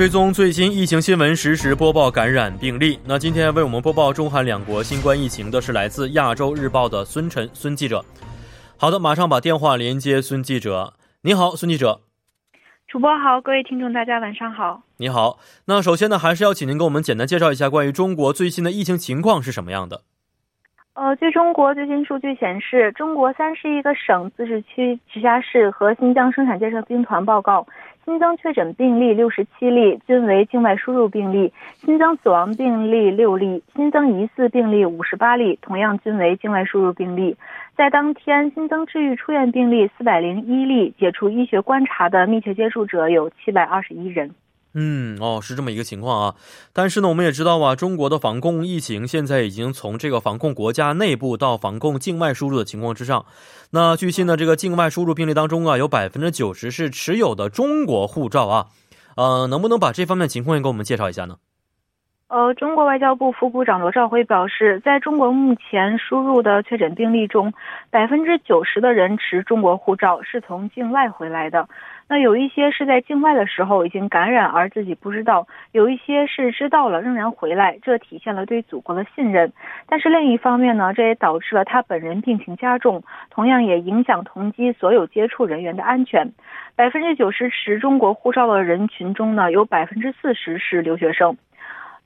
追踪最新疫情新闻，实时播报感染病例。那今天为我们播报中韩两国新冠疫情的是来自亚洲日报的孙晨孙记者。好的，马上把电话连接孙记者。你好，孙记者。主播好，各位听众大家晚上好。你好。那首先呢，还是要请您给我们简单介绍一下关于中国最新的疫情情况是什么样的。呃，据中国最新数据显示，中国三十一个省、自治区、直辖市和新疆生产建设兵团报告。新增确诊病例六十七例，均为境外输入病例；新增死亡病例六例，新增疑似病例五十八例，同样均为境外输入病例。在当天，新增治愈出院病例四百零一例，解除医学观察的密切接触者有七百二十一人。嗯哦，是这么一个情况啊。但是呢，我们也知道啊，中国的防控疫情现在已经从这个防控国家内部到防控境外输入的情况之上。那据悉呢，这个境外输入病例当中啊，有百分之九十是持有的中国护照啊。呃，能不能把这方面情况也给我们介绍一下呢？呃，中国外交部副部长罗兆辉表示，在中国目前输入的确诊病例中，百分之九十的人持中国护照，是从境外回来的。那有一些是在境外的时候已经感染而自己不知道，有一些是知道了仍然回来，这体现了对祖国的信任。但是另一方面呢，这也导致了他本人病情加重，同样也影响同机所有接触人员的安全。百分之九十持中国护照的人群中呢，有百分之四十是留学生。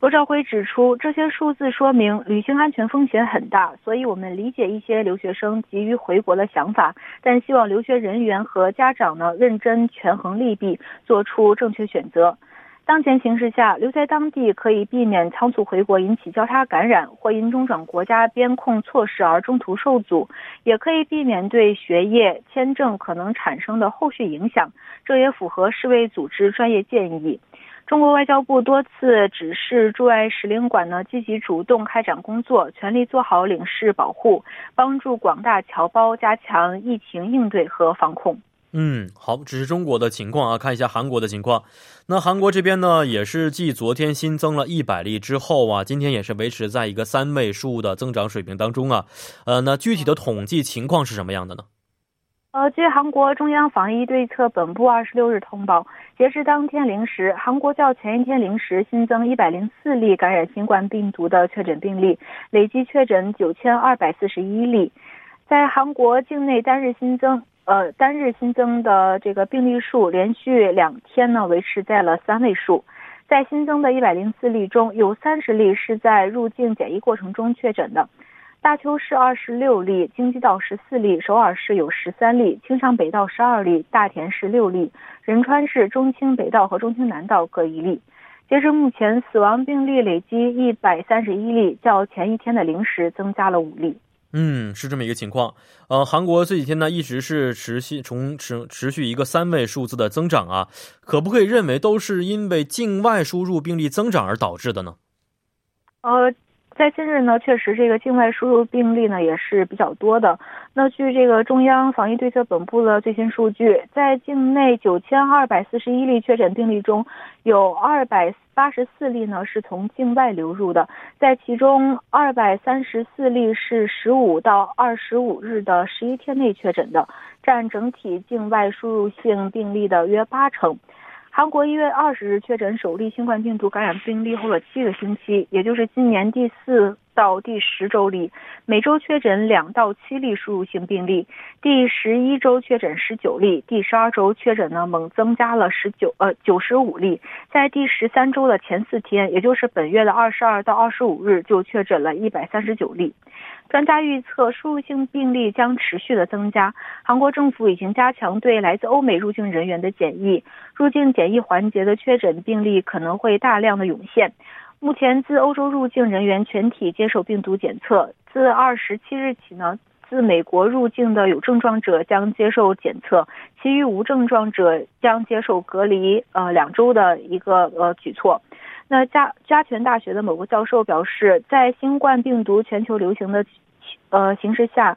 罗兆辉指出，这些数字说明旅行安全风险很大，所以我们理解一些留学生急于回国的想法，但希望留学人员和家长呢认真权衡利弊，做出正确选择。当前形势下，留在当地可以避免仓促回国引起交叉感染，或因中转国家边控措施而中途受阻，也可以避免对学业签证可能产生的后续影响。这也符合世卫组织专业建议。中国外交部多次指示驻外使领馆呢，积极主动开展工作，全力做好领事保护，帮助广大侨胞加强疫情应对和防控。嗯，好，这是中国的情况啊，看一下韩国的情况。那韩国这边呢，也是继昨天新增了一百例之后啊，今天也是维持在一个三位数的增长水平当中啊。呃，那具体的统计情况是什么样的呢？呃，据韩国中央防疫对策本部二十六日通报，截至当天零时，韩国较前一天零时新增一百零四例感染新冠病毒的确诊病例，累计确诊九千二百四十一例。在韩国境内单日新增，呃，单日新增的这个病例数连续两天呢维持在了三位数。在新增的一百零四例中，有三十例是在入境检疫过程中确诊的。大邱市二十六例，京畿道十四例，首尔市有十三例，青山北道十二例，大田市六例，仁川市中青北道和中青南道各一例。截至目前，死亡病例累计一百三十一例，较前一天的零时增加了五例。嗯，是这么一个情况。呃，韩国这几天呢一直是持续从持持续一个三位数字的增长啊，可不可以认为都是因为境外输入病例增长而导致的呢？呃。在近日呢，确实这个境外输入病例呢也是比较多的。那据这个中央防疫对策本部的最新数据，在境内九千二百四十一例确诊病例中，有二百八十四例呢是从境外流入的，在其中二百三十四例是十五到二十五日的十一天内确诊的，占整体境外输入性病例的约八成。韩国一月二十日确诊首例新冠病毒感染病例后的七个星期，也就是今年第四。到第十周里，每周确诊两到七例输入性病例，第十一周确诊十九例，第十二周确诊呢猛增加了十九呃九十五例，在第十三周的前四天，也就是本月的二十二到二十五日，就确诊了一百三十九例。专家预测，输入性病例将持续的增加。韩国政府已经加强对来自欧美入境人员的检疫，入境检疫环节的确诊病例可能会大量的涌现。目前，自欧洲入境人员全体接受病毒检测。自二十七日起呢，自美国入境的有症状者将接受检测，其余无症状者将接受隔离呃两周的一个呃举措。那加加权大学的某个教授表示，在新冠病毒全球流行的呃形势下。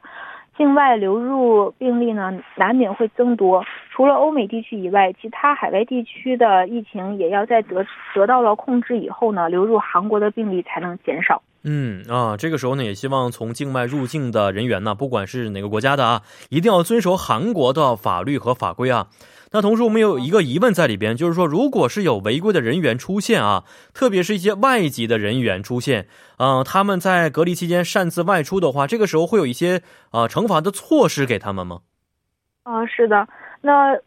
境外流入病例呢，难免会增多。除了欧美地区以外，其他海外地区的疫情也要在得得到了控制以后呢，流入韩国的病例才能减少。嗯啊，这个时候呢，也希望从境外入境的人员呢，不管是哪个国家的啊，一定要遵守韩国的法律和法规啊。那同时，我们有一个疑问在里边，就是说，如果是有违规的人员出现啊，特别是一些外籍的人员出现，嗯，他们在隔离期间擅自外出的话，这个时候会有一些啊惩罚的措施给他们吗？啊，是的，那。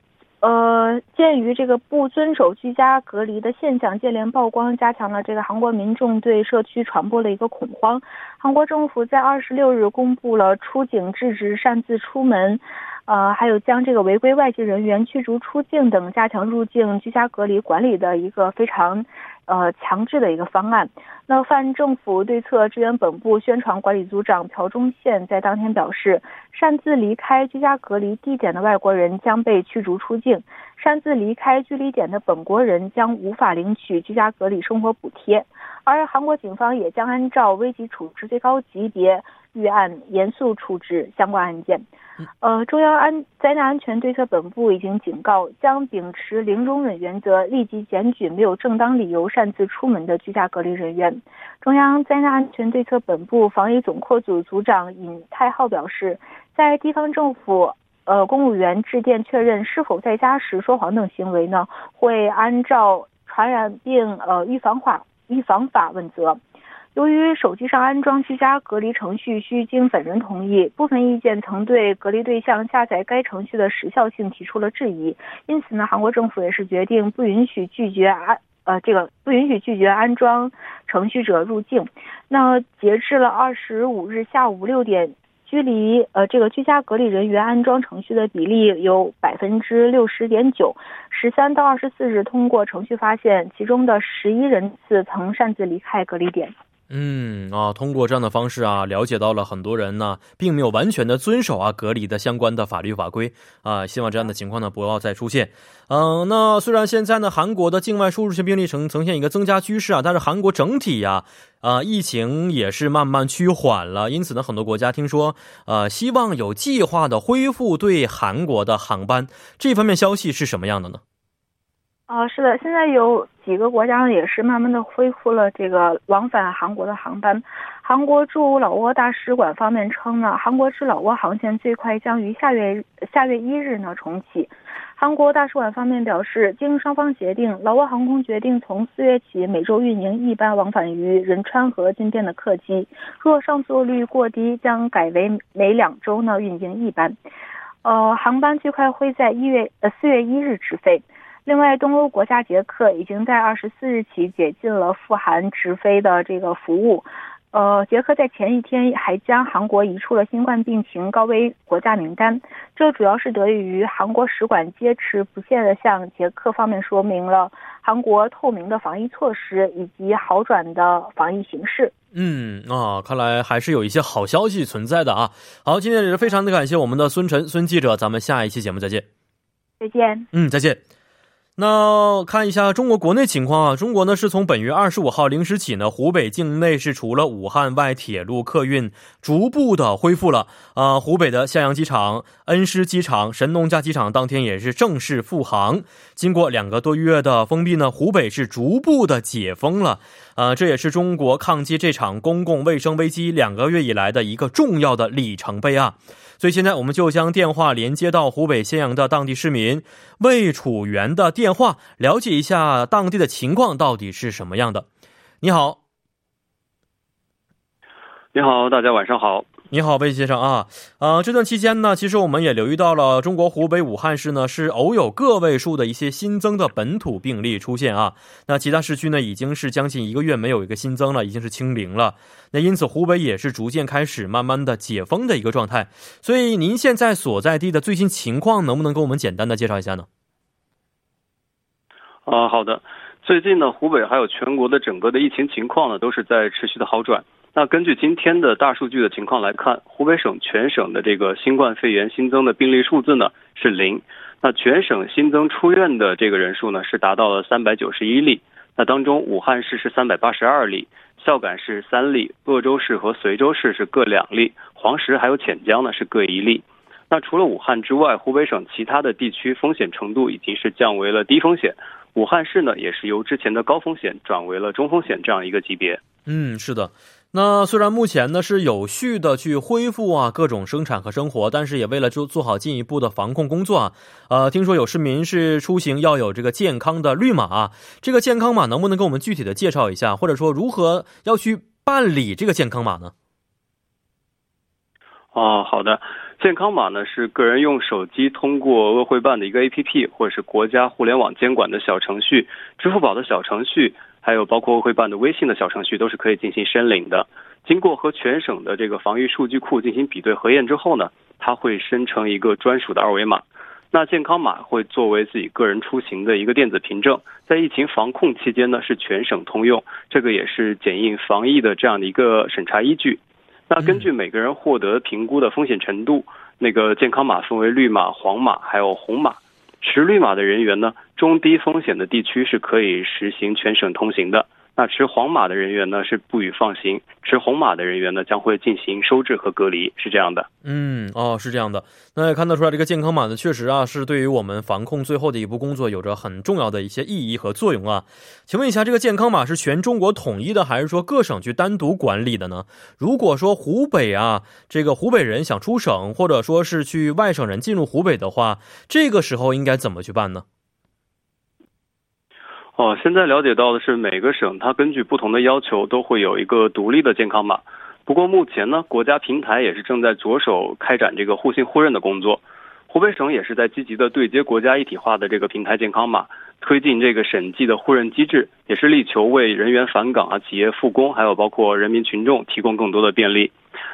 呃，鉴于这个不遵守居家隔离的现象接连曝光，加强了这个韩国民众对社区传播的一个恐慌。韩国政府在二十六日公布了出警制止擅自出门，呃，还有将这个违规外籍人员驱逐出境等加强入境居家隔离管理的一个非常。呃，强制的一个方案。那泛政府对策支援本部宣传管理组长朴忠宪在当天表示，擅自离开居家隔离地点的外国人将被驱逐出境，擅自离开居离点的本国人将无法领取居家隔离生活补贴。而韩国警方也将按照危急处置最高级别预案，严肃处置相关案件。呃，中央安灾难安全对策本部已经警告，将秉持零容忍原则，立即检举没有正当理由擅自出门的居家隔离人员。中央灾难安全对策本部防疫总扩组组长尹泰浩表示，在地方政府呃公务员致电确认是否在家时说谎等行为呢，会按照传染病呃预防法预防法问责。由于手机上安装居家隔离程序需经本人同意，部分意见曾对隔离对象下载该程序的时效性提出了质疑。因此呢，韩国政府也是决定不允许拒绝安呃这个不允许拒绝安装程序者入境。那截至了二十五日下午六点，距离呃这个居家隔离人员安装程序的比例有百分之六十点九。十三到二十四日通过程序发现，其中的十一人次曾擅自离开隔离点。嗯啊，通过这样的方式啊，了解到了很多人呢，并没有完全的遵守啊隔离的相关的法律法规啊，希望这样的情况呢不要再出现。嗯，那虽然现在呢韩国的境外输入性病例呈呈现一个增加趋势啊，但是韩国整体呀啊疫情也是慢慢趋缓了，因此呢很多国家听说呃希望有计划的恢复对韩国的航班，这方面消息是什么样的呢？啊，是的，现在有几个国家呢，也是慢慢的恢复了这个往返韩国的航班。韩国驻老挝大使馆方面称呢，韩国至老挝航线最快将于下月下月一日呢重启。韩国大使馆方面表示，经双方协定，老挝航空决定从四月起每周运营一班往返于仁川和金边的客机，若上座率过低，将改为每两周呢运营一班。呃，航班最快会在一月呃四月一日直飞。另外，东欧国家捷克已经在二十四日起解禁了赴韩直飞的这个服务。呃，捷克在前一天还将韩国移出了新冠病情高危国家名单，这主要是得益于韩国使馆坚持不懈地向捷克方面说明了韩国透明的防疫措施以及好转的防疫形势。嗯啊，看来还是有一些好消息存在的啊。好，今天也是非常的感谢我们的孙晨孙记者，咱们下一期节目再见。再见。嗯，再见。那看一下中国国内情况啊，中国呢是从本月二十五号零时起呢，湖北境内是除了武汉外铁路客运逐步的恢复了啊，湖北的襄阳机场、恩施机场、神农架机场当天也是正式复航。经过两个多月的封闭呢，湖北是逐步的解封了啊，这也是中国抗击这场公共卫生危机两个月以来的一个重要的里程碑啊。所以现在我们就将电话连接到湖北襄阳的当地市民魏楚元的电话，了解一下当地的情况到底是什么样的。你好，你好，大家晚上好。你好，魏先生啊，呃，这段期间呢，其实我们也留意到了，中国湖北武汉市呢是偶有个位数的一些新增的本土病例出现啊。那其他市区呢已经是将近一个月没有一个新增了，已经是清零了。那因此湖北也是逐渐开始慢慢的解封的一个状态。所以您现在所在地的最新情况，能不能给我们简单的介绍一下呢？啊，好的。最近呢，湖北还有全国的整个的疫情情况呢，都是在持续的好转。那根据今天的大数据的情况来看，湖北省全省的这个新冠肺炎新增的病例数字呢是零。那全省新增出院的这个人数呢是达到了三百九十一例。那当中武汉市是三百八十二例，孝感市三例，鄂州市和随州市是各两例，黄石还有潜江呢是各一例。那除了武汉之外，湖北省其他的地区风险程度已经是降为了低风险。武汉市呢也是由之前的高风险转为了中风险这样一个级别。嗯，是的。那虽然目前呢是有序的去恢复啊各种生产和生活，但是也为了做做好进一步的防控工作啊，呃，听说有市民是出行要有这个健康的绿码，这个健康码能不能给我们具体的介绍一下，或者说如何要去办理这个健康码呢？哦，好的，健康码呢是个人用手机通过鄂汇办的一个 APP，或者是国家互联网监管的小程序、支付宝的小程序。还有包括会办的微信的小程序都是可以进行申领的。经过和全省的这个防疫数据库进行比对核验之后呢，它会生成一个专属的二维码。那健康码会作为自己个人出行的一个电子凭证，在疫情防控期间呢是全省通用，这个也是检验防疫的这样的一个审查依据。那根据每个人获得评估的风险程度，那个健康码分为绿码、黄码还有红码。持绿码的人员呢，中低风险的地区是可以实行全省通行的。那持黄码的人员呢是不予放行，持红码的人员呢将会进行收治和隔离，是这样的。嗯，哦，是这样的。那也看得出来，这个健康码呢，确实啊是对于我们防控最后的一步工作有着很重要的一些意义和作用啊。请问一下，这个健康码是全中国统一的，还是说各省去单独管理的呢？如果说湖北啊，这个湖北人想出省，或者说是去外省人进入湖北的话，这个时候应该怎么去办呢？哦，现在了解到的是，每个省它根据不同的要求都会有一个独立的健康码。不过目前呢，国家平台也是正在着手开展这个互信互认的工作。湖北省也是在积极的对接国家一体化的这个平台健康码，推进这个审计的互认机制，也是力求为人员返岗啊、企业复工，还有包括人民群众提供更多的便利。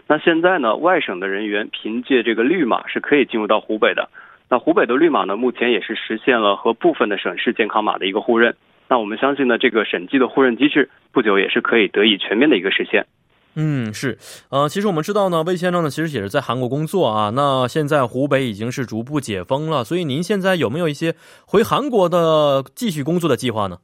那现在呢，外省的人员凭借这个绿码是可以进入到湖北的。那湖北的绿码呢，目前也是实现了和部分的省市健康码的一个互认。那我们相信呢，这个审计的互认机制不久也是可以得以全面的一个实现。嗯，是，呃，其实我们知道呢，魏先生呢，其实也是在韩国工作啊。那现在湖北已经是逐步解封了，所以您现在有没有一些回韩国的继续工作的计划呢？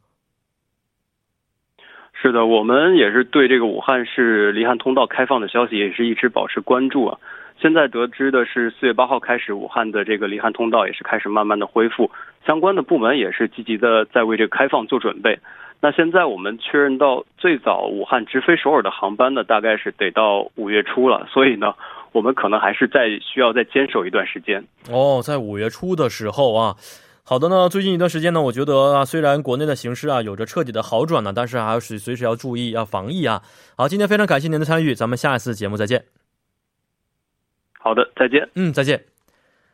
是的，我们也是对这个武汉市离汉通道开放的消息也是一直保持关注啊。现在得知的是，四月八号开始，武汉的这个离汉通道也是开始慢慢的恢复，相关的部门也是积极的在为这个开放做准备。那现在我们确认到，最早武汉直飞首尔的航班呢，大概是得到五月初了，所以呢，我们可能还是再需要再坚守一段时间。哦，在五月初的时候啊，好的呢，最近一段时间呢，我觉得啊，虽然国内的形势啊有着彻底的好转呢，但是还是随时要注意要防疫啊。好，今天非常感谢您的参与，咱们下一次节目再见。好的，再见。嗯，再见。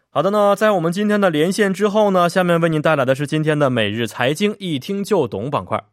好的呢，在我们今天的连线之后呢，下面为您带来的是今天的每日财经一听就懂板块。